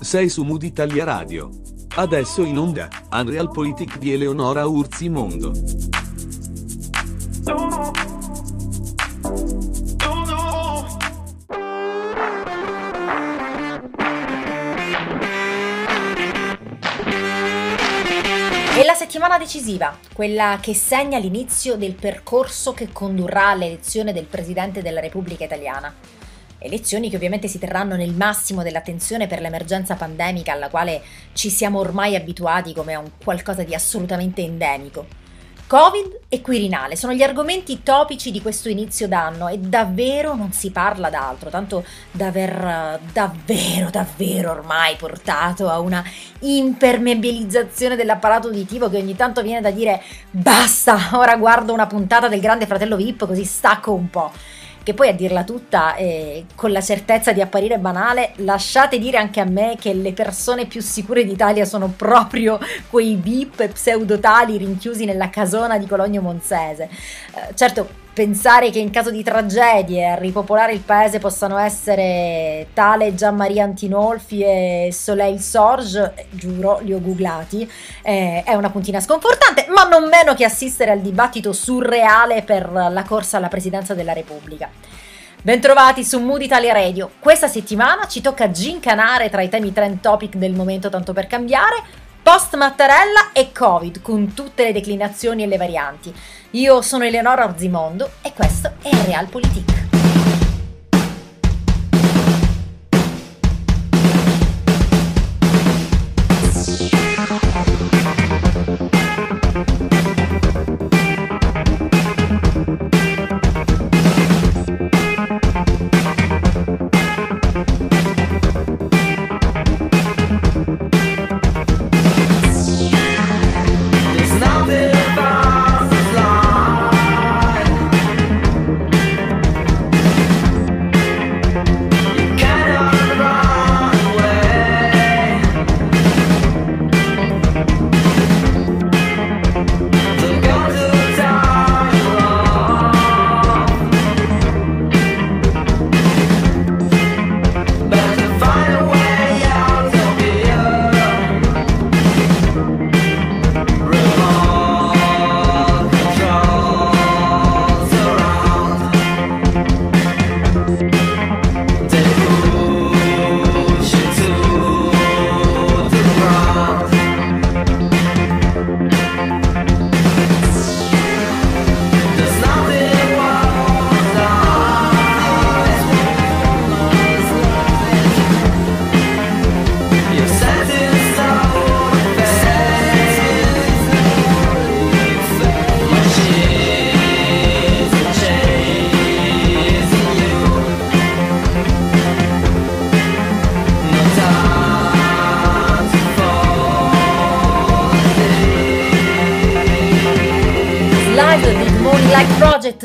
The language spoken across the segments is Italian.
Sei su Mood Italia Radio. Adesso in onda, Unreal Politic di Eleonora Urzi Mondo. Settimana decisiva, quella che segna l'inizio del percorso che condurrà all'elezione del Presidente della Repubblica Italiana. Elezioni che ovviamente si terranno nel massimo dell'attenzione per l'emergenza pandemica alla quale ci siamo ormai abituati come a un qualcosa di assolutamente endemico. Covid e Quirinale. Sono gli argomenti topici di questo inizio d'anno e davvero non si parla d'altro, tanto da aver davvero, davvero ormai portato a una impermeabilizzazione dell'apparato uditivo che ogni tanto viene da dire basta, ora guardo una puntata del Grande Fratello VIP così stacco un po' che poi a dirla tutta, eh, con la certezza di apparire banale, lasciate dire anche a me che le persone più sicure d'Italia sono proprio quei VIP pseudotali rinchiusi nella casona di Cologno Monzese. Eh, certo, pensare che in caso di tragedie a ripopolare il paese possano essere tale Gianmaria Antinolfi e Soleil Sorge, giuro, li ho googlati, eh, è una puntina sconfortante, ma non meno che assistere al dibattito surreale per la corsa alla presidenza della Repubblica. Bentrovati su Mood Italia Radio. Questa settimana ci tocca gincanare tra i temi trend topic del momento tanto per cambiare, post Mattarella e Covid, con tutte le declinazioni e le varianti. Io sono Eleonora Orzimondo e questo è Realpolitik.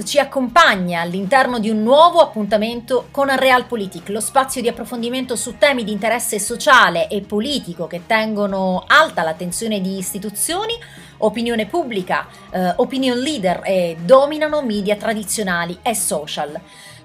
Ci accompagna all'interno di un nuovo appuntamento con Realpolitik, lo spazio di approfondimento su temi di interesse sociale e politico che tengono alta l'attenzione di istituzioni, opinione pubblica, eh, opinion leader e dominano media tradizionali e social.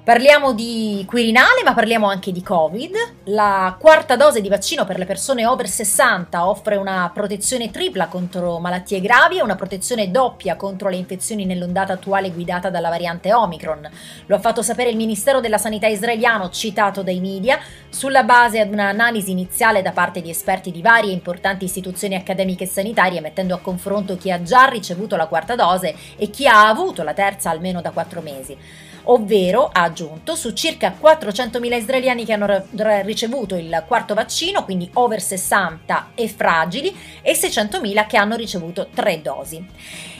Parliamo di Quirinale, ma parliamo anche di Covid. La quarta dose di vaccino per le persone over 60 offre una protezione tripla contro malattie gravi e una protezione doppia contro le infezioni nell'ondata attuale guidata dalla variante Omicron. Lo ha fatto sapere il Ministero della Sanità israeliano, citato dai media, sulla base ad un'analisi iniziale da parte di esperti di varie importanti istituzioni accademiche e sanitarie, mettendo a confronto chi ha già ricevuto la quarta dose e chi ha avuto la terza almeno da quattro mesi ovvero, ha aggiunto, su circa 400.000 israeliani che hanno ricevuto il quarto vaccino, quindi over 60 e fragili, e 600.000 che hanno ricevuto tre dosi.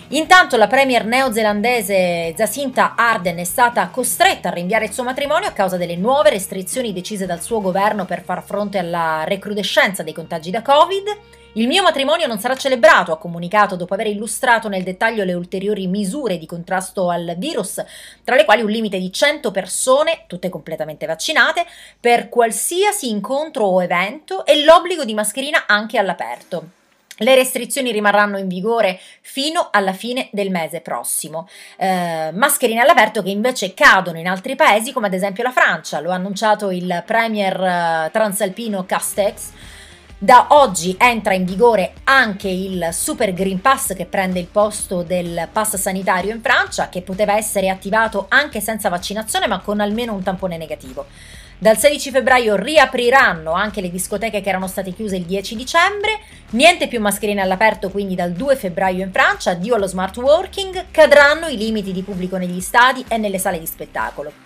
Intanto la premier neozelandese Jacinta Ardern è stata costretta a rinviare il suo matrimonio a causa delle nuove restrizioni decise dal suo governo per far fronte alla recrudescenza dei contagi da Covid. Il mio matrimonio non sarà celebrato, ha comunicato dopo aver illustrato nel dettaglio le ulteriori misure di contrasto al virus, tra le quali un limite di 100 persone, tutte completamente vaccinate, per qualsiasi incontro o evento e l'obbligo di mascherina anche all'aperto. Le restrizioni rimarranno in vigore fino alla fine del mese prossimo. Eh, mascherine all'aperto che invece cadono in altri paesi, come ad esempio la Francia. Lo ha annunciato il premier eh, transalpino Castex. Da oggi entra in vigore anche il Super Green Pass che prende il posto del pass sanitario in Francia, che poteva essere attivato anche senza vaccinazione ma con almeno un tampone negativo. Dal 16 febbraio riapriranno anche le discoteche che erano state chiuse il 10 dicembre, niente più mascherine all'aperto quindi dal 2 febbraio in Francia, addio allo smart working, cadranno i limiti di pubblico negli stadi e nelle sale di spettacolo.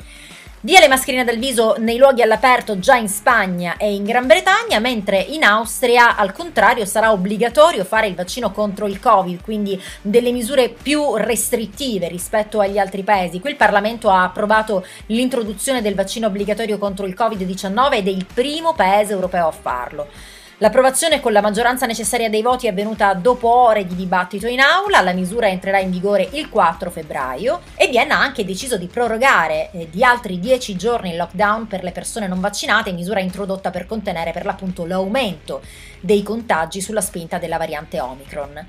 Via le mascherine dal viso nei luoghi all'aperto già in Spagna e in Gran Bretagna, mentre in Austria al contrario sarà obbligatorio fare il vaccino contro il Covid, quindi delle misure più restrittive rispetto agli altri paesi. Qui il Parlamento ha approvato l'introduzione del vaccino obbligatorio contro il Covid-19 ed è il primo paese europeo a farlo. L'approvazione con la maggioranza necessaria dei voti è avvenuta dopo ore di dibattito in aula, la misura entrerà in vigore il 4 febbraio e Vienna ha anche deciso di prorogare eh, di altri 10 giorni il lockdown per le persone non vaccinate, misura introdotta per contenere per l'appunto l'aumento dei contagi sulla spinta della variante Omicron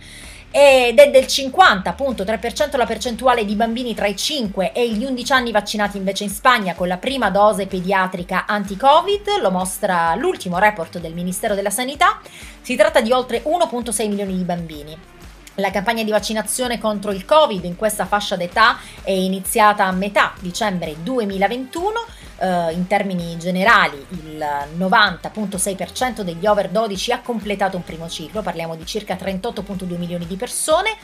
ed è del 50,3% la percentuale di bambini tra i 5 e gli 11 anni vaccinati invece in Spagna con la prima dose pediatrica anti-Covid, lo mostra l'ultimo report del Ministero della Sanità. Si tratta di oltre 1,6 milioni di bambini. La campagna di vaccinazione contro il Covid in questa fascia d'età è iniziata a metà dicembre 2021 Uh, in termini generali il 90.6% degli over 12 ha completato un primo ciclo, parliamo di circa 38.2 milioni di persone,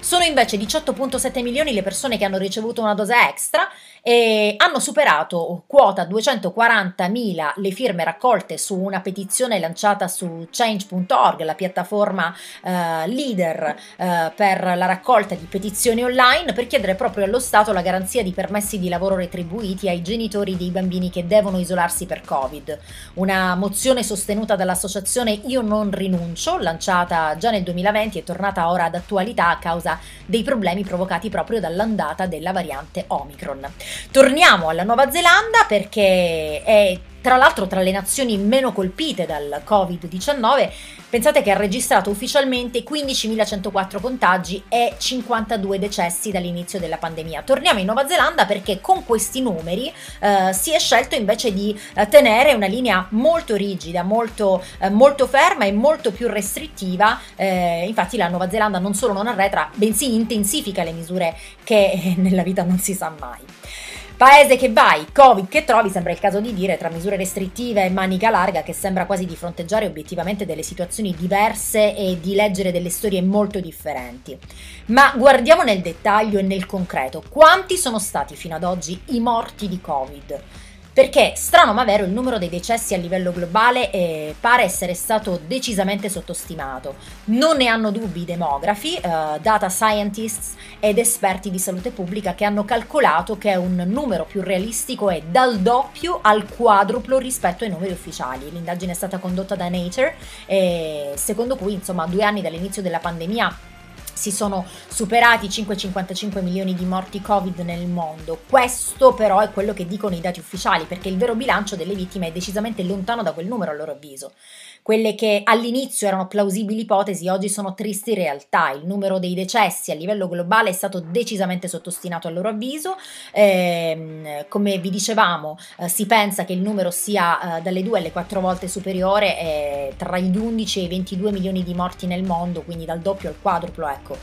sono invece 18.7 milioni le persone che hanno ricevuto una dose extra e hanno superato quota 240.000 le firme raccolte su una petizione lanciata su change.org, la piattaforma eh, leader eh, per la raccolta di petizioni online, per chiedere proprio allo Stato la garanzia di permessi di lavoro retribuiti ai genitori dei bambini che devono isolarsi per Covid. Una mozione sostenuta dall'associazione Io non rinuncio, lanciata già nel 2020 e tornata ora ad attualità a causa dei problemi provocati proprio dall'andata della variante Omicron. Torniamo alla Nuova Zelanda perché è tra l'altro tra le nazioni meno colpite dal Covid-19, pensate che ha registrato ufficialmente 15.104 contagi e 52 decessi dall'inizio della pandemia. Torniamo in Nuova Zelanda perché con questi numeri eh, si è scelto invece di eh, tenere una linea molto rigida, molto, eh, molto ferma e molto più restrittiva. Eh, infatti la Nuova Zelanda non solo non arretra, bensì intensifica le misure che nella vita non si sa mai. Paese che vai, Covid che trovi, sembra il caso di dire, tra misure restrittive e manica larga, che sembra quasi di fronteggiare obiettivamente delle situazioni diverse e di leggere delle storie molto differenti. Ma guardiamo nel dettaglio e nel concreto, quanti sono stati fino ad oggi i morti di Covid? Perché strano ma vero il numero dei decessi a livello globale eh, pare essere stato decisamente sottostimato. Non ne hanno dubbi i demografi, eh, data scientists ed esperti di salute pubblica che hanno calcolato che un numero più realistico è dal doppio al quadruplo rispetto ai numeri ufficiali. L'indagine è stata condotta da Nature e secondo cui insomma a due anni dall'inizio della pandemia si sono superati i 5,55 milioni di morti Covid nel mondo. Questo però è quello che dicono i dati ufficiali, perché il vero bilancio delle vittime è decisamente lontano da quel numero a loro avviso. Quelle che all'inizio erano plausibili ipotesi oggi sono tristi realtà. Il numero dei decessi a livello globale è stato decisamente sottostimato a loro avviso. Eh, come vi dicevamo, eh, si pensa che il numero sia eh, dalle 2 alle 4 volte superiore eh, tra gli 11 e i 22 milioni di morti nel mondo, quindi dal doppio al quadruplo, ecco.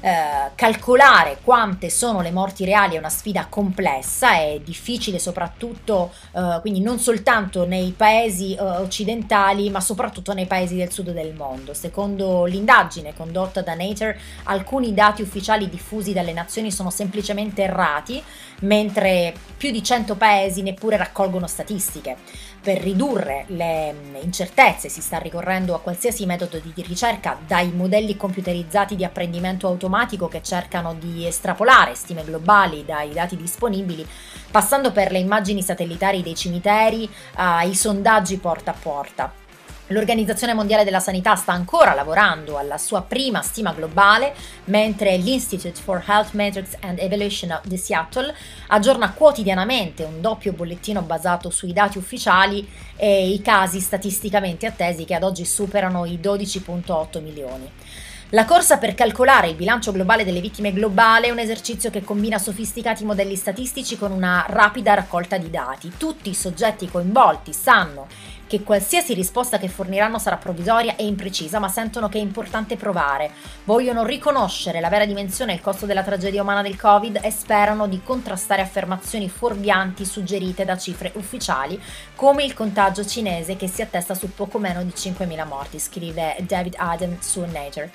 Eh, calcolare quante sono le morti reali è una sfida complessa, è difficile soprattutto, eh, quindi non soltanto nei paesi eh, occidentali, ma soprattutto nei paesi del sud del mondo. Secondo l'indagine condotta da Nature, alcuni dati ufficiali diffusi dalle nazioni sono semplicemente errati, mentre più di 100 paesi neppure raccolgono statistiche per ridurre le incertezze si sta ricorrendo a qualsiasi metodo di ricerca, dai modelli computerizzati di apprendimento automatico che cercano di estrapolare stime globali dai dati disponibili, passando per le immagini satellitari dei cimiteri ai sondaggi porta a porta. L'Organizzazione Mondiale della Sanità sta ancora lavorando alla sua prima stima globale, mentre l'Institute for Health Metrics and Evaluation di Seattle aggiorna quotidianamente un doppio bollettino basato sui dati ufficiali e i casi statisticamente attesi che ad oggi superano i 12.8 milioni. La corsa per calcolare il bilancio globale delle vittime globale è un esercizio che combina sofisticati modelli statistici con una rapida raccolta di dati. Tutti i soggetti coinvolti sanno che qualsiasi risposta che forniranno sarà provvisoria e imprecisa, ma sentono che è importante provare. Vogliono riconoscere la vera dimensione e il costo della tragedia umana del Covid e sperano di contrastare affermazioni fuorvianti suggerite da cifre ufficiali, come il contagio cinese che si attesta su poco meno di 5.000 morti, scrive David Adam su Nature.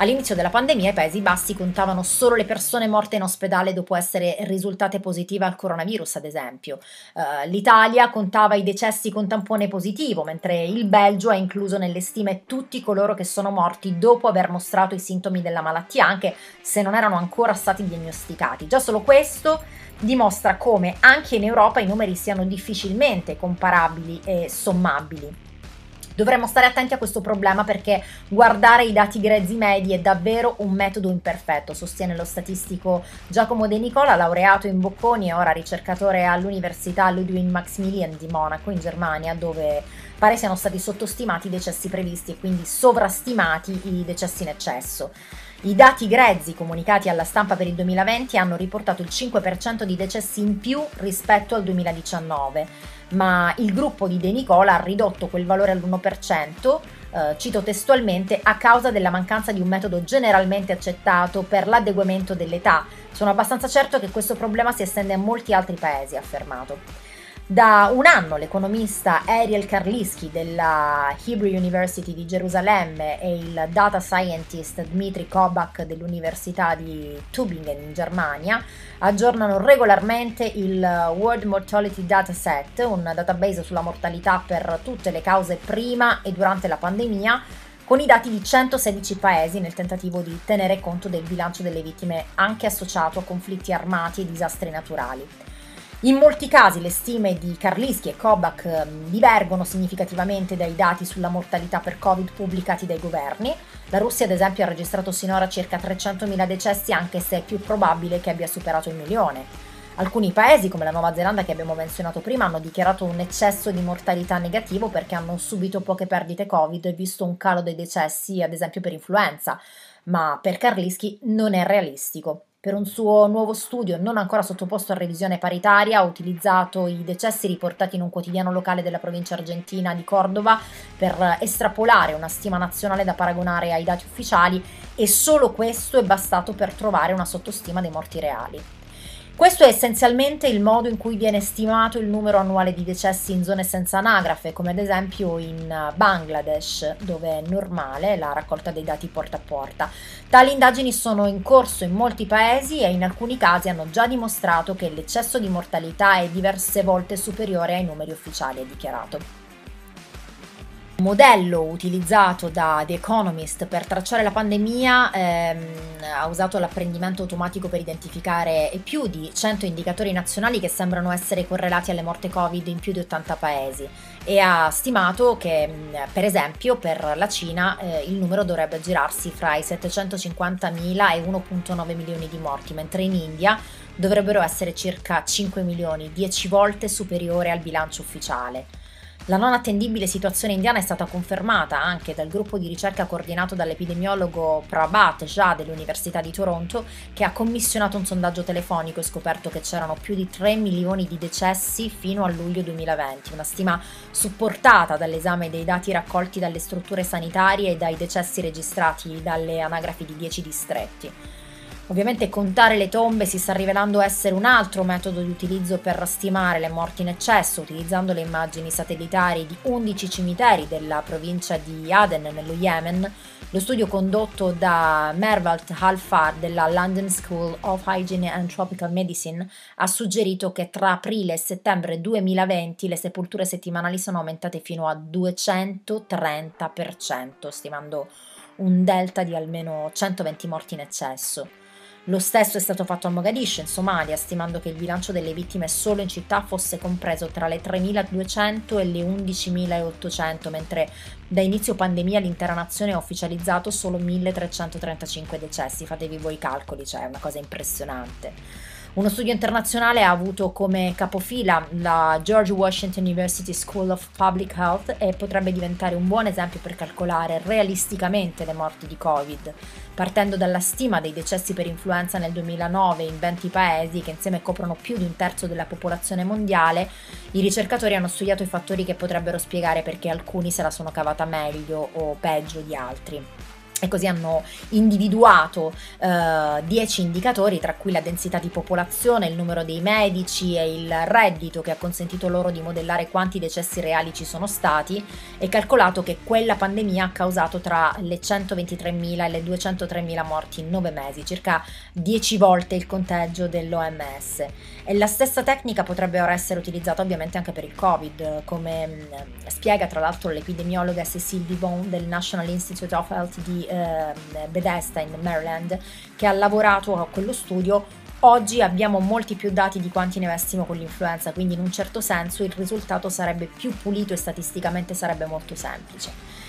All'inizio della pandemia i Paesi Bassi contavano solo le persone morte in ospedale dopo essere risultate positive al coronavirus, ad esempio. Uh, L'Italia contava i decessi con tampone positivo, mentre il Belgio ha incluso nelle stime tutti coloro che sono morti dopo aver mostrato i sintomi della malattia, anche se non erano ancora stati diagnosticati. Già solo questo dimostra come anche in Europa i numeri siano difficilmente comparabili e sommabili. Dovremmo stare attenti a questo problema perché guardare i dati grezzi medi è davvero un metodo imperfetto, sostiene lo statistico Giacomo De Nicola, laureato in Bocconi e ora ricercatore all'Università Ludwig Maximilian di Monaco in Germania, dove pare siano stati sottostimati i decessi previsti e quindi sovrastimati i decessi in eccesso. I dati grezzi comunicati alla stampa per il 2020 hanno riportato il 5% di decessi in più rispetto al 2019 ma il gruppo di De Nicola ha ridotto quel valore all'1%, eh, cito testualmente, a causa della mancanza di un metodo generalmente accettato per l'adeguamento dell'età. Sono abbastanza certo che questo problema si estende a molti altri paesi, ha affermato. Da un anno l'economista Ariel Karlisky della Hebrew University di Gerusalemme e il data scientist Dmitry Kobak dell'Università di Tübingen in Germania aggiornano regolarmente il World Mortality Dataset, un database sulla mortalità per tutte le cause prima e durante la pandemia, con i dati di 116 paesi nel tentativo di tenere conto del bilancio delle vittime anche associato a conflitti armati e disastri naturali. In molti casi le stime di Karlischi e Kobach ehm, divergono significativamente dai dati sulla mortalità per Covid pubblicati dai governi. La Russia, ad esempio, ha registrato sinora circa 300.000 decessi, anche se è più probabile che abbia superato il milione. Alcuni paesi, come la Nuova Zelanda che abbiamo menzionato prima, hanno dichiarato un eccesso di mortalità negativo perché hanno subito poche perdite Covid e visto un calo dei decessi, ad esempio per influenza, ma per Karlischi non è realistico. Per un suo nuovo studio, non ancora sottoposto a revisione paritaria, ha utilizzato i decessi riportati in un quotidiano locale della provincia argentina di Cordova per estrapolare una stima nazionale da paragonare ai dati ufficiali e solo questo è bastato per trovare una sottostima dei morti reali. Questo è essenzialmente il modo in cui viene stimato il numero annuale di decessi in zone senza anagrafe, come ad esempio in Bangladesh, dove è normale la raccolta dei dati porta a porta. Tali indagini sono in corso in molti paesi e in alcuni casi hanno già dimostrato che l'eccesso di mortalità è diverse volte superiore ai numeri ufficiali, è dichiarato modello utilizzato da The Economist per tracciare la pandemia ehm, ha usato l'apprendimento automatico per identificare più di 100 indicatori nazionali che sembrano essere correlati alle morte Covid in più di 80 paesi e ha stimato che per esempio per la Cina eh, il numero dovrebbe girarsi fra i 750.000 e 1.9 milioni di morti, mentre in India dovrebbero essere circa 5 milioni, 10 volte superiore al bilancio ufficiale. La non attendibile situazione indiana è stata confermata anche dal gruppo di ricerca coordinato dall'epidemiologo Prabhat Jha dell'Università di Toronto, che ha commissionato un sondaggio telefonico e scoperto che c'erano più di 3 milioni di decessi fino a luglio 2020, una stima supportata dall'esame dei dati raccolti dalle strutture sanitarie e dai decessi registrati dalle anagrafi di 10 distretti. Ovviamente contare le tombe si sta rivelando essere un altro metodo di utilizzo per stimare le morti in eccesso, utilizzando le immagini satellitari di 11 cimiteri della provincia di Aden nello Yemen. Lo studio condotto da Mervalt Halfar della London School of Hygiene and Tropical Medicine ha suggerito che tra aprile e settembre 2020 le sepolture settimanali sono aumentate fino a 230%, stimando un delta di almeno 120 morti in eccesso. Lo stesso è stato fatto a Mogadiscio, in Somalia, stimando che il bilancio delle vittime solo in città fosse compreso tra le 3.200 e le 11.800, mentre da inizio pandemia l'intera nazione ha ufficializzato solo 1.335 decessi. Fatevi voi i calcoli, cioè è una cosa impressionante. Uno studio internazionale ha avuto come capofila la George Washington University School of Public Health e potrebbe diventare un buon esempio per calcolare realisticamente le morti di Covid, partendo dalla stima dei decessi per influenza nel 2009 in 20 paesi che insieme coprono più di un terzo della popolazione mondiale, i ricercatori hanno studiato i fattori che potrebbero spiegare perché alcuni se la sono cavata meglio o peggio di altri e così hanno individuato 10 eh, indicatori, tra cui la densità di popolazione, il numero dei medici e il reddito che ha consentito loro di modellare quanti decessi reali ci sono stati e calcolato che quella pandemia ha causato tra le 123.000 e le 203.000 morti in 9 mesi, circa 10 volte il conteggio dell'OMS. E la stessa tecnica potrebbe ora essere utilizzata ovviamente anche per il Covid, come mh, mm, spiega tra l'altro l'epidemiologa Cecile Dibon del National Institute of Health di eh, Bethesda in Maryland, che ha lavorato a quello studio. Oggi abbiamo molti più dati di quanti ne avessimo con l'influenza, quindi in un certo senso il risultato sarebbe più pulito e statisticamente sarebbe molto semplice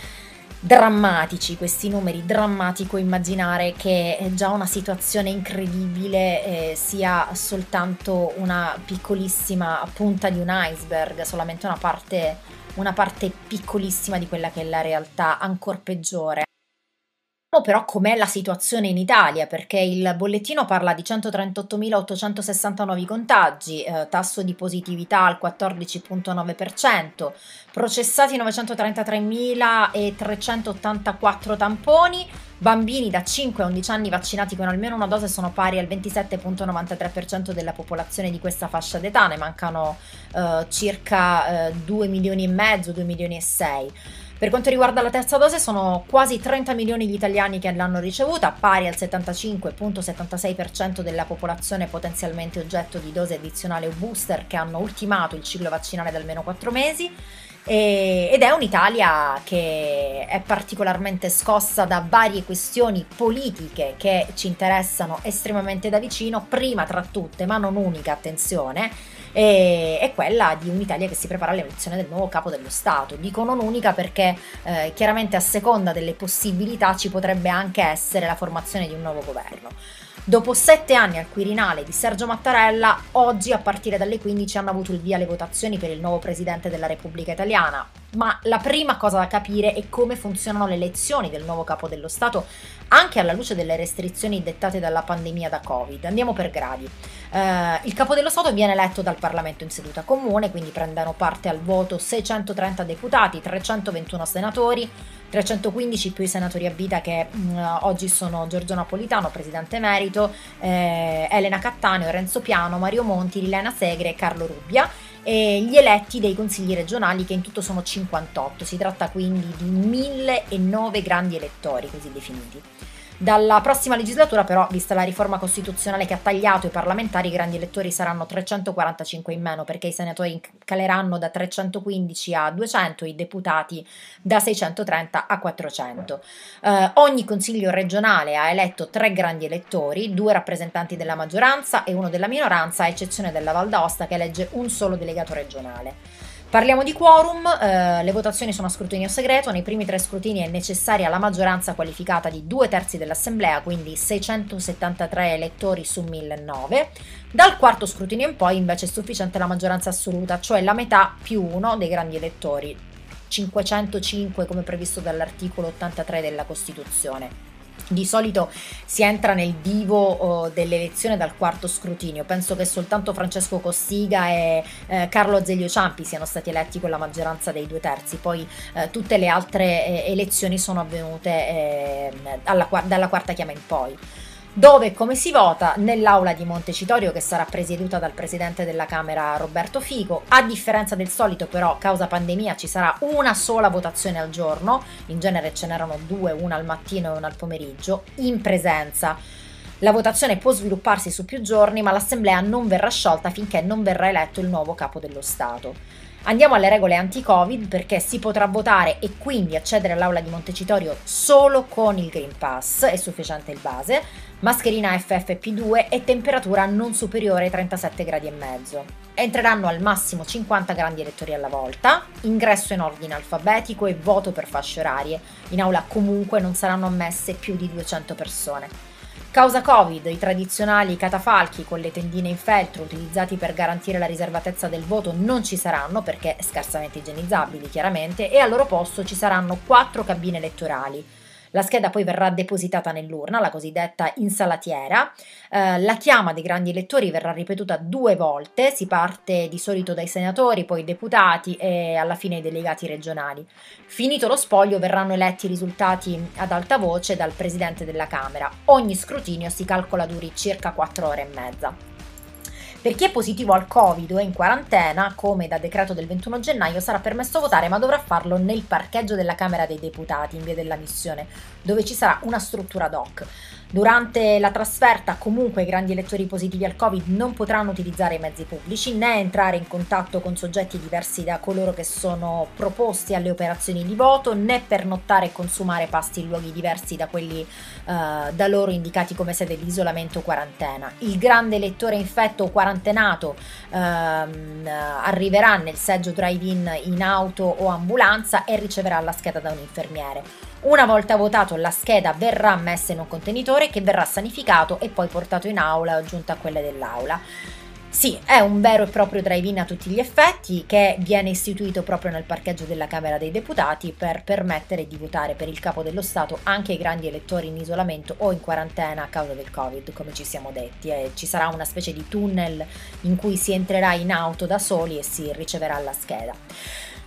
drammatici questi numeri, drammatico immaginare che già una situazione incredibile eh, sia soltanto una piccolissima punta di un iceberg, solamente una parte, una parte piccolissima di quella che è la realtà, ancora peggiore però com'è la situazione in Italia, perché il bollettino parla di 138.869 contagi, eh, tasso di positività al 14.9%, processati 933.384 tamponi, bambini da 5 a 11 anni vaccinati con almeno una dose sono pari al 27.93% della popolazione di questa fascia d'età, ne mancano eh, circa eh, 2 milioni e mezzo, 2 milioni e 6. Per quanto riguarda la terza dose sono quasi 30 milioni gli italiani che l'hanno ricevuta, pari al 75.76% della popolazione potenzialmente oggetto di dose addizionale o booster che hanno ultimato il ciclo vaccinale da almeno 4 mesi. ed è un'Italia che è particolarmente scossa da varie questioni politiche che ci interessano estremamente da vicino, prima tra tutte, ma non unica, attenzione, e, è quella di un'Italia che si prepara all'elezione del nuovo capo dello Stato. Dico non unica perché eh, chiaramente a seconda delle possibilità ci potrebbe anche essere la formazione di un nuovo governo. Dopo sette anni al Quirinale di Sergio Mattarella, oggi a partire dalle 15 hanno avuto il via le votazioni per il nuovo Presidente della Repubblica Italiana. Ma la prima cosa da capire è come funzionano le elezioni del nuovo capo dello Stato, anche alla luce delle restrizioni dettate dalla pandemia da Covid. Andiamo per gradi. Uh, il capo dello Stato viene eletto dal Parlamento in seduta comune, quindi prendono parte al voto 630 deputati, 321 senatori, 315 più i senatori a vita che mm, oggi sono Giorgio Napolitano, presidente emerito, eh, Elena Cattaneo, Renzo Piano, Mario Monti, Liliana Segre e Carlo Rubbia e gli eletti dei consigli regionali che in tutto sono 58. Si tratta quindi di 1009 grandi elettori così definiti. Dalla prossima legislatura però, vista la riforma costituzionale che ha tagliato i parlamentari, i grandi elettori saranno 345 in meno perché i senatori caleranno da 315 a 200, i deputati da 630 a 400. Eh, ogni consiglio regionale ha eletto tre grandi elettori, due rappresentanti della maggioranza e uno della minoranza, a eccezione della Val d'Aosta che elegge un solo delegato regionale. Parliamo di quorum, eh, le votazioni sono a scrutinio segreto, nei primi tre scrutini è necessaria la maggioranza qualificata di due terzi dell'assemblea, quindi 673 elettori su 1009. Dal quarto scrutinio in poi invece è sufficiente la maggioranza assoluta, cioè la metà più uno dei grandi elettori, 505 come previsto dall'articolo 83 della Costituzione. Di solito si entra nel vivo oh, dell'elezione dal quarto scrutinio. Penso che soltanto Francesco Cossiga e eh, Carlo Azeglio Ciampi siano stati eletti con la maggioranza dei due terzi. Poi eh, tutte le altre eh, elezioni sono avvenute ehm, alla, dalla quarta chiama in poi dove e come si vota nell'aula di Montecitorio che sarà presieduta dal presidente della Camera Roberto Fico. A differenza del solito però, causa pandemia, ci sarà una sola votazione al giorno, in genere ce n'erano due, una al mattino e una al pomeriggio, in presenza La votazione può svilupparsi su più giorni, ma l'Assemblea non verrà sciolta finché non verrà eletto il nuovo capo dello Stato. Andiamo alle regole anti-Covid perché si potrà votare e quindi accedere all'aula di Montecitorio solo con il Green Pass, è sufficiente il base, mascherina FFP2 e temperatura non superiore ai 37 gradi e mezzo. Entreranno al massimo 50 grandi elettori alla volta, ingresso in ordine alfabetico e voto per fasce orarie. In aula comunque non saranno ammesse più di 200 persone. Causa Covid, i tradizionali catafalchi con le tendine in feltro utilizzati per garantire la riservatezza del voto non ci saranno perché scarsamente igienizzabili chiaramente e al loro posto ci saranno quattro cabine elettorali la scheda poi verrà depositata nell'urna, la cosiddetta insalatiera. Eh, la chiama dei grandi elettori verrà ripetuta due volte, si parte di solito dai senatori, poi deputati e alla fine i delegati regionali. Finito lo spoglio verranno eletti i risultati ad alta voce dal presidente della Camera. Ogni scrutinio si calcola duri circa 4 ore e mezza. Per chi è positivo al Covid o è in quarantena, come da decreto del 21 gennaio, sarà permesso votare, ma dovrà farlo nel parcheggio della Camera dei Deputati in via della Missione, dove ci sarà una struttura doc. Durante la trasferta comunque i grandi elettori positivi al Covid non potranno utilizzare i mezzi pubblici né entrare in contatto con soggetti diversi da coloro che sono proposti alle operazioni di voto né pernottare e consumare pasti in luoghi diversi da quelli eh, da loro indicati come sede di isolamento o quarantena. Il grande elettore infetto o quarantenato ehm, arriverà nel seggio drive-in in auto o ambulanza e riceverà la scheda da un infermiere. Una volta votato la scheda verrà messa in un contenitore che verrà sanificato e poi portato in aula aggiunto a quelle dell'aula. Sì, è un vero e proprio drive-in a tutti gli effetti che viene istituito proprio nel parcheggio della Camera dei Deputati per permettere di votare per il capo dello Stato anche ai grandi elettori in isolamento o in quarantena a causa del Covid, come ci siamo detti. E ci sarà una specie di tunnel in cui si entrerà in auto da soli e si riceverà la scheda.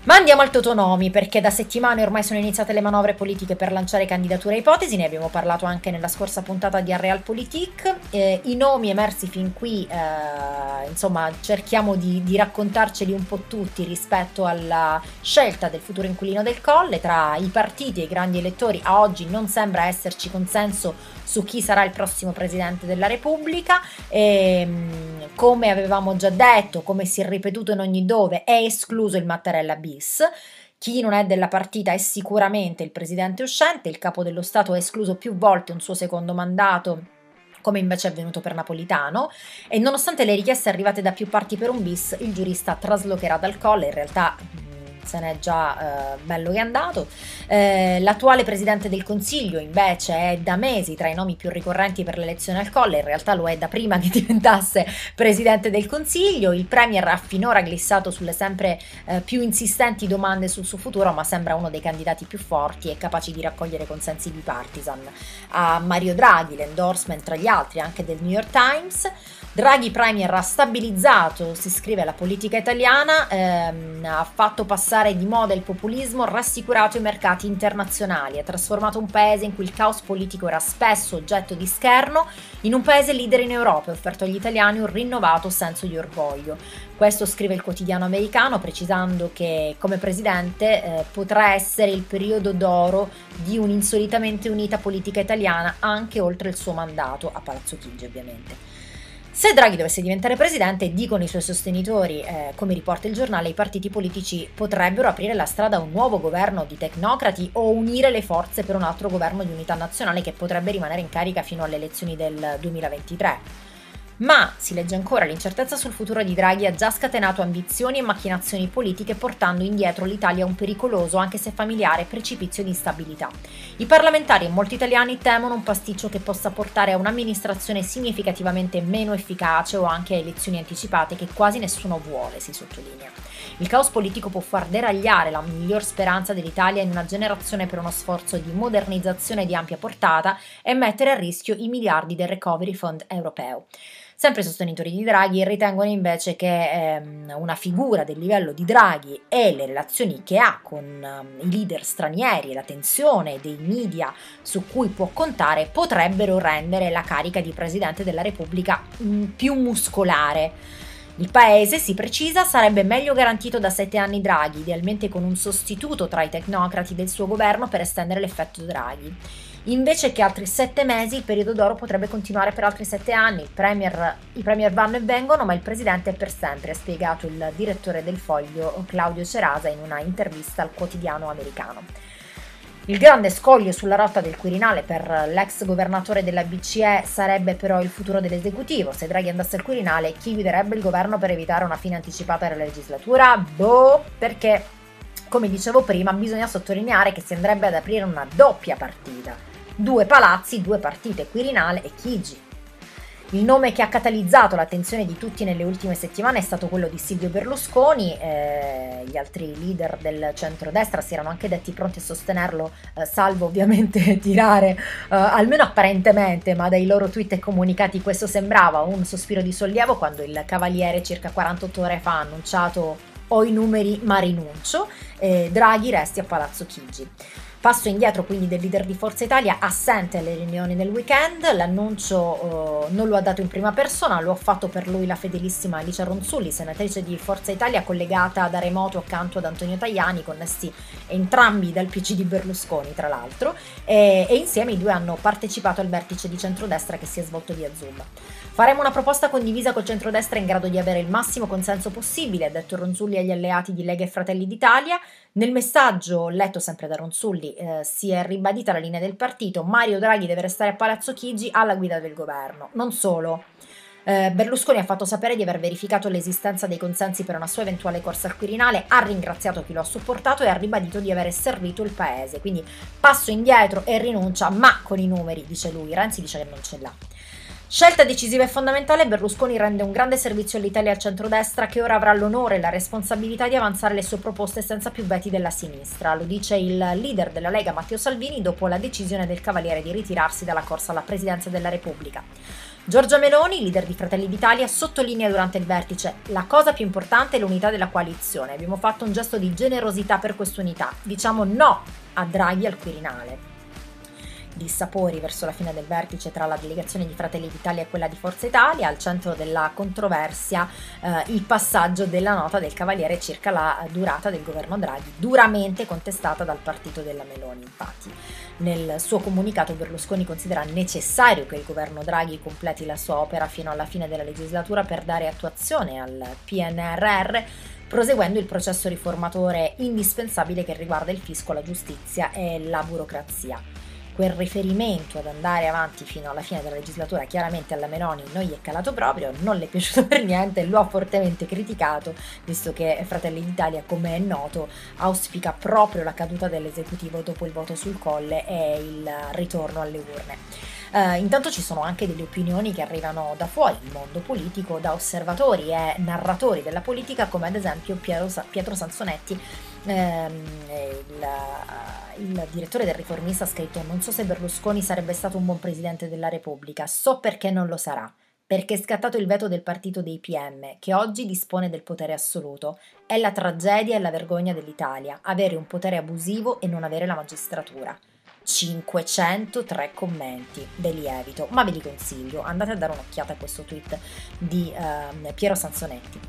Ma andiamo al Totonomi, perché da settimane ormai sono iniziate le manovre politiche per lanciare candidature a ipotesi, ne abbiamo parlato anche nella scorsa puntata di Realpolitik. Eh, I nomi emersi fin qui, eh, insomma, cerchiamo di, di, raccontarceli un po' tutti rispetto alla scelta del futuro inquilino del Colle. Tra i partiti e i grandi elettori a oggi non sembra esserci consenso su chi sarà il prossimo presidente della Repubblica. E, ehm, come avevamo già detto, come si è ripetuto in ogni dove, è escluso il Mattarella bis. Chi non è della partita è sicuramente il presidente uscente, il capo dello Stato ha escluso più volte un suo secondo mandato come invece è avvenuto per Napolitano, e nonostante le richieste arrivate da più parti per un bis, il giurista traslocherà dal colle, in realtà se n'è già eh, bello che è andato. Eh, l'attuale presidente del Consiglio invece è da mesi tra i nomi più ricorrenti per l'elezione al Colle, in realtà lo è da prima che diventasse presidente del Consiglio. Il Premier ha finora glissato sulle sempre eh, più insistenti domande sul suo futuro, ma sembra uno dei candidati più forti e capaci di raccogliere consensi bipartisan. A Mario Draghi l'endorsement tra gli altri anche del New York Times. Draghi Premier ha stabilizzato, si scrive la politica italiana, ehm, ha fatto passare di moda il populismo, rassicurato i mercati internazionali, ha trasformato un paese in cui il caos politico era spesso oggetto di scherno in un paese leader in Europa e offerto agli italiani un rinnovato senso di orgoglio. Questo scrive il quotidiano americano precisando che come presidente eh, potrà essere il periodo d'oro di un'insolitamente unita politica italiana anche oltre il suo mandato a Palazzo Chigi ovviamente. Se Draghi dovesse diventare presidente, dicono i suoi sostenitori, eh, come riporta il giornale, i partiti politici potrebbero aprire la strada a un nuovo governo di tecnocrati o unire le forze per un altro governo di unità nazionale che potrebbe rimanere in carica fino alle elezioni del 2023. Ma, si legge ancora, l'incertezza sul futuro di Draghi ha già scatenato ambizioni e macchinazioni politiche portando indietro l'Italia a un pericoloso, anche se familiare, precipizio di instabilità. I parlamentari e molti italiani temono un pasticcio che possa portare a un'amministrazione significativamente meno efficace o anche a elezioni anticipate che quasi nessuno vuole, si sottolinea. Il caos politico può far deragliare la miglior speranza dell'Italia in una generazione per uno sforzo di modernizzazione di ampia portata e mettere a rischio i miliardi del Recovery Fund europeo. Sempre sostenitori di Draghi ritengono invece che ehm, una figura del livello di Draghi e le relazioni che ha con um, i leader stranieri e la tensione dei media su cui può contare potrebbero rendere la carica di Presidente della Repubblica mh, mm, più muscolare. Il paese, si precisa, sarebbe meglio garantito da sette anni Draghi, idealmente con un sostituto tra i tecnocrati del suo governo per estendere l'effetto Draghi. Invece che altri sette mesi, il periodo d'oro potrebbe continuare per altri sette anni. Premier, I premier vanno e vengono, ma il presidente è per sempre, ha spiegato il direttore del foglio Claudio Cerasa in una intervista al quotidiano americano. Il grande scoglio sulla rotta del Quirinale per l'ex governatore della BCE sarebbe però il futuro dell'esecutivo. Se Draghi andasse al Quirinale, chi guiderebbe il governo per evitare una fine anticipata della legislatura? Boh, perché, come dicevo prima, bisogna sottolineare che si andrebbe ad aprire una doppia partita due palazzi, due partite, Quirinale e Chigi. Il nome che ha catalizzato l'attenzione di tutti nelle ultime settimane è stato quello di Silvio Berlusconi, eh, gli altri leader del centrodestra si erano anche detti pronti a sostenerlo, eh, salvo ovviamente tirare, eh, almeno apparentemente, ma dai loro tweet e comunicati questo sembrava un sospiro di sollievo quando il Cavaliere circa 48 ore fa ha annunciato ho i numeri ma rinuncio, Draghi resti a Palazzo Chigi. Passo indietro quindi del leader di Forza Italia, assente alle riunioni del weekend, l'annuncio uh, non lo ha dato in prima persona, lo ha fatto per lui la fedelissima Alicia Ronzulli, senatrice di Forza Italia collegata da remoto accanto ad Antonio Tajani, connessi entrambi dal PC di Berlusconi tra l'altro, e, e insieme i due hanno partecipato al vertice di centrodestra che si è svolto via Zoom. Faremo una proposta condivisa col centrodestra in grado di avere il massimo consenso possibile, ha detto Ronzulli agli alleati di Lega e Fratelli d'Italia. Nel messaggio, letto sempre da Ronzulli, eh, si è ribadita la linea del partito, Mario Draghi deve restare a Palazzo Chigi alla guida del governo. Non solo. Eh, Berlusconi ha fatto sapere di aver verificato l'esistenza dei consensi per una sua eventuale corsa al Quirinale, ha ringraziato chi lo ha supportato e ha ribadito di aver servito il paese. Quindi passo indietro e rinuncia, ma con i numeri, dice lui. Renzi dice che non ce l'ha. Scelta decisiva e fondamentale, Berlusconi rende un grande servizio all'Italia al centrodestra che ora avrà l'onore e la responsabilità di avanzare le sue proposte senza più veti della sinistra. Lo dice il leader della Lega Matteo Salvini dopo la decisione del Cavaliere di ritirarsi dalla corsa alla presidenza della Repubblica. Giorgia Meloni, leader di Fratelli d'Italia, sottolinea durante il vertice la cosa più importante è l'unità della coalizione. Abbiamo fatto un gesto di generosità per quest'unità. Diciamo no a Draghi al Quirinale dissapori verso la fine del vertice tra la delegazione di Fratelli d'Italia e quella di Forza Italia, al centro della controversia eh, il passaggio della nota del Cavaliere circa la durata del governo Draghi, duramente contestata dal partito della Meloni. Infatti, nel suo comunicato Berlusconi considera necessario che il governo Draghi completi la sua opera fino alla fine della legislatura per dare attuazione al PNRR proseguendo il processo riformatore indispensabile che riguarda il fisco, la giustizia e la burocrazia quel riferimento ad andare avanti fino alla fine della legislatura chiaramente alla Meloni non gli è calato proprio, non le è piaciuto per niente, lo ha fortemente criticato, visto che Fratelli d'Italia, come è noto, auspica proprio la caduta dell'esecutivo dopo il voto sul colle e il ritorno alle urne. Uh, intanto ci sono anche delle opinioni che arrivano da fuori il mondo politico, da osservatori e narratori della politica, come ad esempio Piero, Pietro Sansonetti, ehm, il, il, direttore del riformista, ha scritto: Non so se Berlusconi sarebbe stato un buon presidente della Repubblica, so perché non lo sarà. Perché è scattato il veto del partito dei PM, che oggi dispone del potere assoluto. È la tragedia e la vergogna dell'Italia, avere un potere abusivo e non avere la magistratura. 503 commenti, ve li evito, ma ve li consiglio, andate a dare un'occhiata a questo tweet di eh, Piero Sansonetti.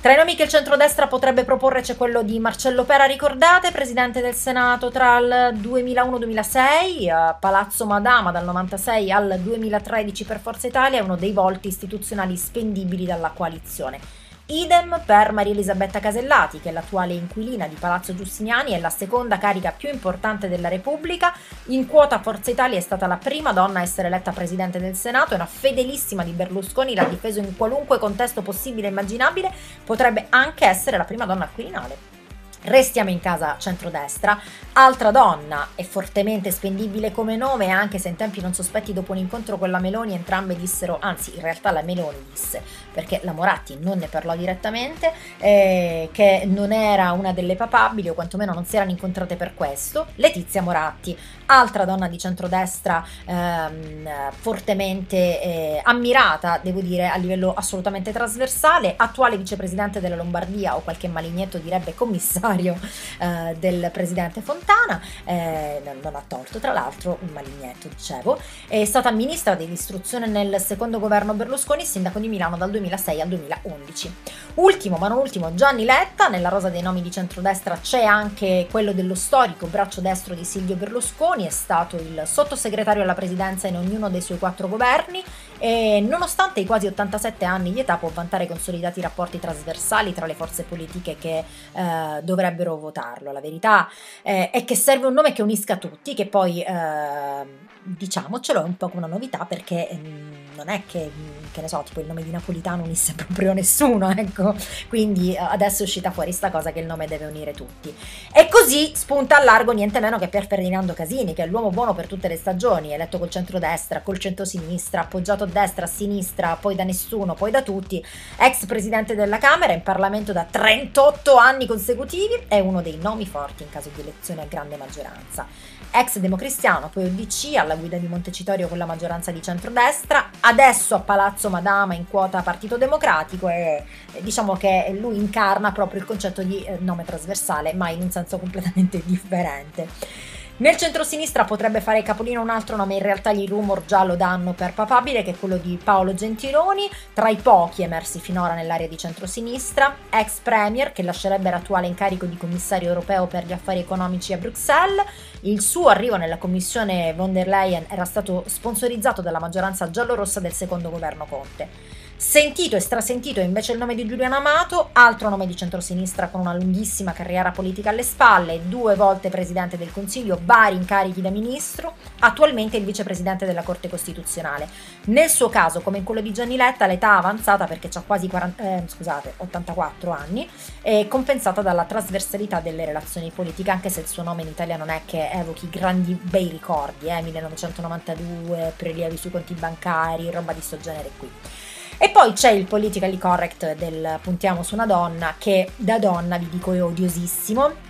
Tra i nomi che il centrodestra potrebbe proporre c'è quello di Marcello Pera, ricordate, presidente del Senato tra il 2001-2006, eh, Palazzo Madama dal 96 al 2013 per Forza Italia, uno dei volti istituzionali spendibili dalla coalizione. Idem per Maria Elisabetta Casellati, che è l'attuale inquilina di Palazzo Giustiniani e la seconda carica più importante della Repubblica. In quota Forza Italia è stata la prima donna a essere eletta presidente del Senato, è una fedelissima di Berlusconi, l'ha difeso in qualunque contesto possibile e immaginabile, potrebbe anche essere la prima donna al Quirinale. Restiamo in casa centrodestra, altra donna è fortemente spendibile come nome, anche se in tempi non sospetti dopo un incontro con la Meloni entrambe dissero, anzi in realtà la Meloni disse, perché la Moratti non ne parlò direttamente, eh, che non era una delle papabili o quantomeno non si erano incontrate per questo, Letizia Moratti, altra donna di centrodestra ehm, fortemente eh, ammirata, devo dire, a livello assolutamente trasversale, attuale vicepresidente della Lombardia o qualche malignetto direbbe commissario segretario eh, del presidente Fontana, eh, non ha torto tra l'altro, un malignetto dicevo, è stata ministra dell'istruzione nel secondo governo Berlusconi, sindaco di Milano dal 2006 al 2011. Ultimo ma non ultimo Gianni Letta, nella rosa dei nomi di centrodestra c'è anche quello dello storico braccio destro di Silvio Berlusconi, è stato il sottosegretario alla presidenza in ognuno dei suoi quattro governi e nonostante i quasi 87 anni di età può vantare consolidati rapporti trasversali tra le forze politiche che eh, dovrebbero votarlo. La verità eh, è che serve un nome che unisca tutti, che poi eh, diciamocelo è un po' come una novità perché ehm, non è che, che ne so, tipo il nome di Napolitano unisse proprio nessuno, ecco, quindi eh, adesso è uscita fuori sta cosa che il nome deve unire tutti. E così spunta a largo niente meno che Pier Ferdinando Casini, che è l'uomo buono per tutte le stagioni, eletto col centrodestra, col centrosinistra, appoggiato a destra, a sinistra, poi da nessuno, poi da tutti, ex presidente della Camera, in Parlamento da 38 anni consecutivi, è uno dei nomi forti in caso di elezione a grande maggioranza ex democristiano, poi UDC alla guida di Montecitorio con la maggioranza di centrodestra, adesso a Palazzo Madama in quota Partito Democratico e diciamo che lui incarna proprio il concetto di eh, nome trasversale, ma in un senso completamente differente. Nel centro-sinistra potrebbe fare capolino un altro nome, in realtà gli rumor già lo danno per papabile, che è quello di Paolo Gentiloni, tra i pochi emersi finora nell'area di centro-sinistra, ex premier che lascerebbe l'attuale incarico di commissario europeo per gli affari economici a Bruxelles. Il suo arrivo nella commissione von der Leyen era stato sponsorizzato dalla maggioranza giallorossa del secondo governo Conte. Sentito e strasentito invece il nome di Giuliano Amato, altro nome di centrosinistra con una lunghissima carriera politica alle spalle, due volte presidente del Consiglio, vari incarichi da ministro, attualmente il vicepresidente della Corte Costituzionale. Nel suo caso, come in quello di Gianni Letta, l'età avanzata perché ha quasi 40, eh, scusate, 84 anni, è compensata dalla trasversalità delle relazioni politiche, anche se il suo nome in Italia non è che evochi grandi bei ricordi, eh, 1992, prelievi sui conti bancari, roba di sto genere qui. E poi c'è il politically correct del puntiamo su una donna che da donna vi dico è odiosissimo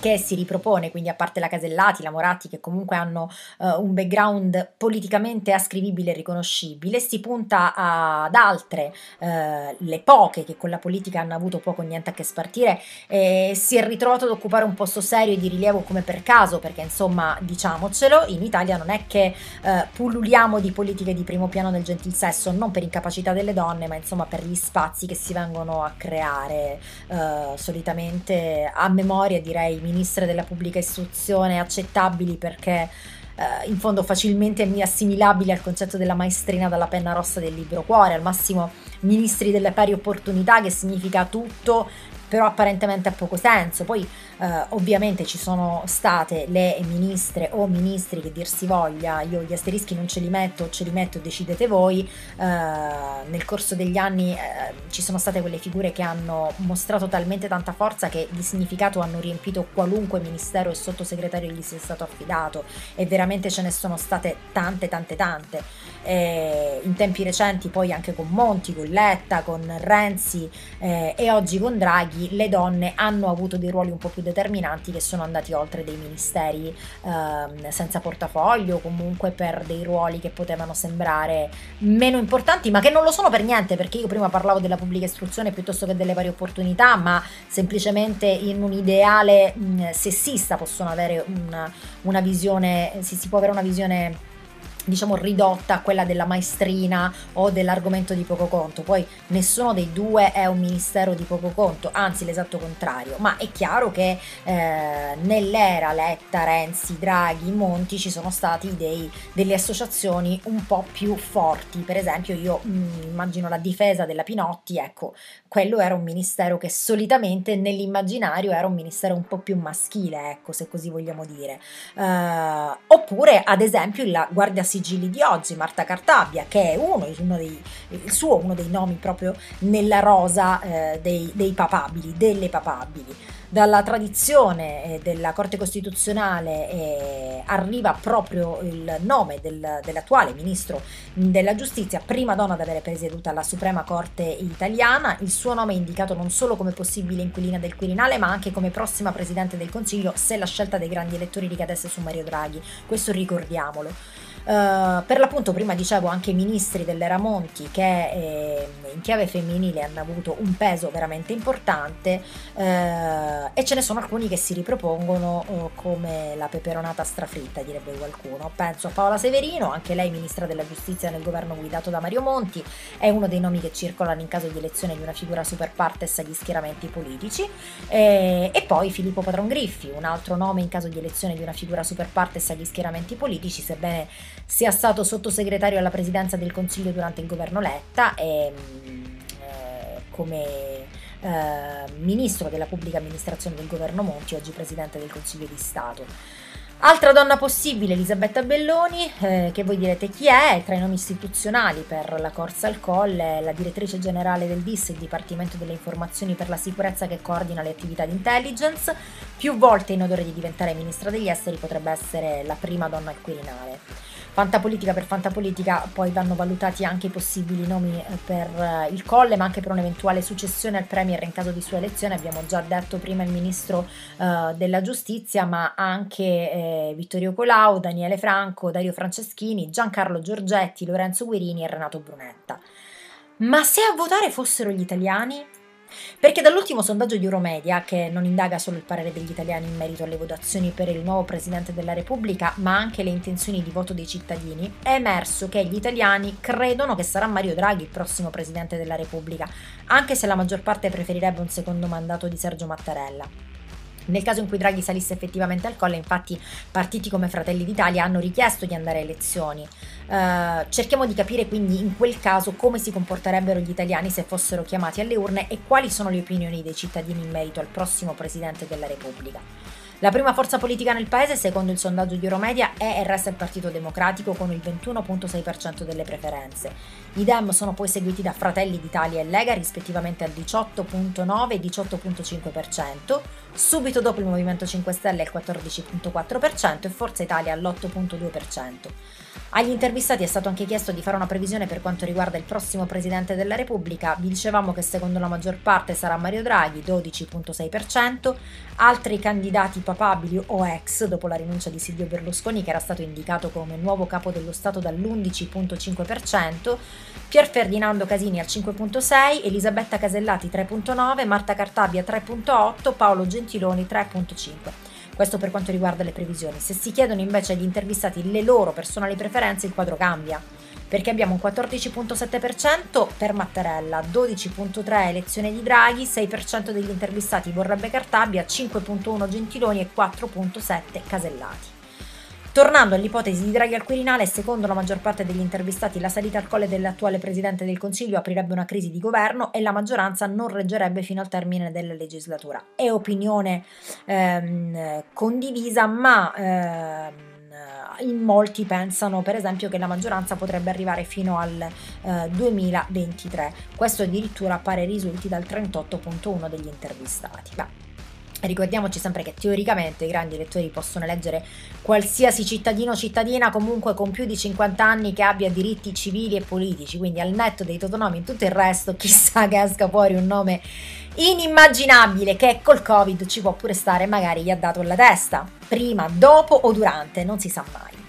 che si ripropone, quindi a parte la Casellati, la Moratti, che comunque hanno uh, un background politicamente ascrivibile e riconoscibile, si punta ad altre, uh, le poche che con la politica hanno avuto poco o niente a che spartire, e si è ritrovato ad occupare un posto serio e di rilievo come per caso, perché insomma, diciamocelo, in Italia non è che uh, pulluliamo di politiche di primo piano del gentil sesso, non per incapacità delle donne, ma insomma per gli spazi che si vengono a creare solitamente a memoria direi ministre della pubblica istruzione accettabili perché eh, in fondo facilmente assimilabili al concetto della maestrina dalla penna rossa del libro cuore, al massimo ministri delle pari opportunità che significa tutto però apparentemente ha poco senso. Poi eh, ovviamente ci sono state le ministre o ministri che dir si voglia, io gli asterischi non ce li metto, ce li metto, decidete voi. Eh, nel corso degli anni eh, ci sono state quelle figure che hanno mostrato talmente tanta forza che di significato hanno riempito qualunque ministero e sottosegretario gli sia stato affidato e veramente ce ne sono state tante tante tante. In tempi recenti poi anche con Monti, con Letta, con Renzi eh, e oggi con Draghi le donne hanno avuto dei ruoli un po' più determinanti che sono andati oltre dei ministeri ehm, senza portafoglio, comunque per dei ruoli che potevano sembrare meno importanti, ma che non lo sono per niente, perché io prima parlavo della pubblica istruzione piuttosto che delle varie opportunità, ma semplicemente in un ideale mh, sessista possono avere una, una visione, si, si può avere una visione diciamo ridotta a quella della maestrina o dell'argomento di poco conto. Poi nessuno dei due è un ministero di poco conto, anzi l'esatto contrario, ma è chiaro che eh, nell'era Letta, Renzi, Draghi, Monti ci sono stati dei, delle associazioni un po' più forti. Per esempio io mh, mm, immagino la difesa della Pinotti, ecco, quello era un ministero che solitamente nell'immaginario era un ministero un po' più maschile, ecco, se così vogliamo dire. Uh, oppure ad esempio la Guardia sigilli di oggi, Marta Cartabia, che è uno, uno dei, il suo, uno dei nomi proprio nella rosa eh, dei, dei papabili, delle papabili dalla tradizione eh, della Corte Costituzionale eh, arriva proprio il nome del, dell'attuale ministro della giustizia, prima donna ad avere presieduta la Suprema Corte italiana. Il suo nome è indicato non solo come possibile inquilina del Quirinale, ma anche come prossima Presidente del Consiglio se la scelta dei grandi elettori ricadesse su Mario Draghi. Questo ricordiamolo. Uh, per l'appunto prima dicevo anche i ministri dell'era Monti che eh, in chiave femminile hanno avuto un peso veramente importante uh, eh, e ce ne sono alcuni che si ripropongono eh, come la peperonata strafritta, direbbe qualcuno. Penso a Paola Severino, anche lei ministra della giustizia nel governo guidato da Mario Monti, è uno dei nomi che circolano in caso di elezione di una figura super partes agli schieramenti politici, e, e poi Filippo Patron Griffi, un altro nome in caso di elezione di una figura super partes agli schieramenti politici, sebbene sia stato sottosegretario alla presidenza del Consiglio durante il governo Letta e mm, eh, come eh, ministro della pubblica amministrazione del governo Monti, oggi presidente del Consiglio di Stato. Altra donna possibile, Elisabetta Belloni, eh, che voi direte chi è, tra i nomi istituzionali per la Corsa al Colle, la direttrice generale del DIS, il Dipartimento delle Informazioni per la Sicurezza che coordina le attività di intelligence, più volte in odore di diventare ministra degli esteri, potrebbe essere la prima donna al Quirinale. Fantapolitica per Fantapolitica poi vanno valutati anche i possibili nomi eh, per eh, il Colle, ma anche per un'eventuale successione al Premier in caso di sua elezione. Abbiamo già detto prima il Ministro uh, della Giustizia, ma anche eh, Vittorio Colau, Daniele Franco, Dario Franceschini, Giancarlo Giorgetti, Lorenzo Guerini e Renato Brunetta. Ma se a votare fossero gli italiani? Perché dall'ultimo sondaggio di Euromedia, che non indaga solo il parere degli italiani in merito alle votazioni per il nuovo Presidente della Repubblica, ma anche le intenzioni di voto dei cittadini, è emerso che gli italiani credono che sarà Mario Draghi il prossimo Presidente della Repubblica, anche se la maggior parte preferirebbe un secondo mandato di Sergio Mattarella. Nel caso in cui Draghi salisse effettivamente al colle, infatti, partiti come Fratelli d'Italia hanno richiesto di andare a elezioni. Uh, cerchiamo di capire quindi in quel caso come si comporterebbero gli italiani se fossero chiamati alle urne e quali sono le opinioni dei cittadini in merito al prossimo Presidente della Repubblica. La prima forza politica nel paese, secondo il sondaggio di Euromedia, è e resta il Partito Democratico con il 21.6% delle preferenze. I Dem sono poi seguiti da Fratelli d'Italia e Lega rispettivamente al 18.9 e 18.5%, subito dopo il Movimento 5 Stelle al 14.4% e Forza Italia all'8.2%. Agli intervistati è stato anche chiesto di fare una previsione per quanto riguarda il prossimo Presidente della Repubblica. Vi dicevamo che secondo la maggior parte sarà Mario Draghi, 12.6%, altri candidati papabili o ex dopo la rinuncia di Silvio Berlusconi che era stato indicato come nuovo capo dello Stato dall'11.5%, Pier Ferdinando Casini al 5.6%, Elisabetta Casellati 3.9%, Marta Cartabia 3.8%, Paolo Gentiloni 3.5%. Questo per quanto riguarda le previsioni. Se si chiedono invece agli intervistati le loro personali preferenze, il quadro cambia. Perché abbiamo un 14.7% per Mattarella, 12.3% elezione di Draghi, 6% degli intervistati vorrebbe Cartabia, 5.1% Gentiloni e 4.7% Casellati. Tornando all'ipotesi di Draghi al Quirinale, secondo la maggior parte degli intervistati la salita al colle dell'attuale Presidente del Consiglio aprirebbe una crisi di governo e la maggioranza non reggerebbe fino al termine della legislatura. È opinione ehm, condivisa, ma... Ehm, in molti pensano per esempio che la maggioranza potrebbe arrivare fino al eh, 2023. Questo addirittura pare risulti dal 38.1 degli intervistati. Beh, Ricordiamoci sempre che teoricamente i grandi elettori possono eleggere qualsiasi cittadino o cittadina comunque con più di 50 anni che abbia diritti civili e politici, quindi al netto dei totonomi e tutto il resto, chissà che esca fuori un nome inimmaginabile che col Covid ci può pure stare, magari gli ha dato alla testa, prima, dopo o durante, non si sa mai.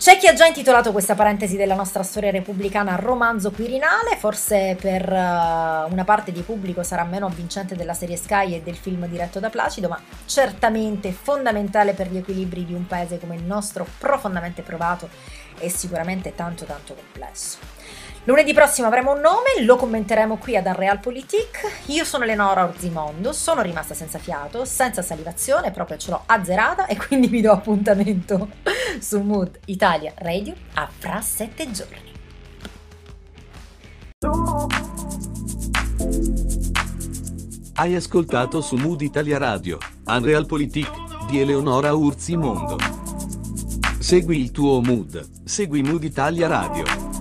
C'è chi ha già intitolato questa parentesi della nostra storia repubblicana romanzo quirinale, forse per uh, una parte di pubblico sarà meno avvincente della serie Sky e del film diretto da Placido, ma certamente fondamentale per gli equilibri di un paese come il nostro, profondamente provato e sicuramente tanto tanto complesso. Lunedì prossimo avremo un nome, lo commenteremo qui ad Unrealpolitik. Io sono Eleonora Orzimondo, sono rimasta senza fiato, senza salivazione, proprio ce l'ho azzerata e quindi vi do appuntamento su Mood Italia Radio a fra sette giorni. Hai ascoltato su Mood Italia Radio, Unrealpolitik di Eleonora Urzimondo. Segui il tuo mood, segui Mood Italia Radio.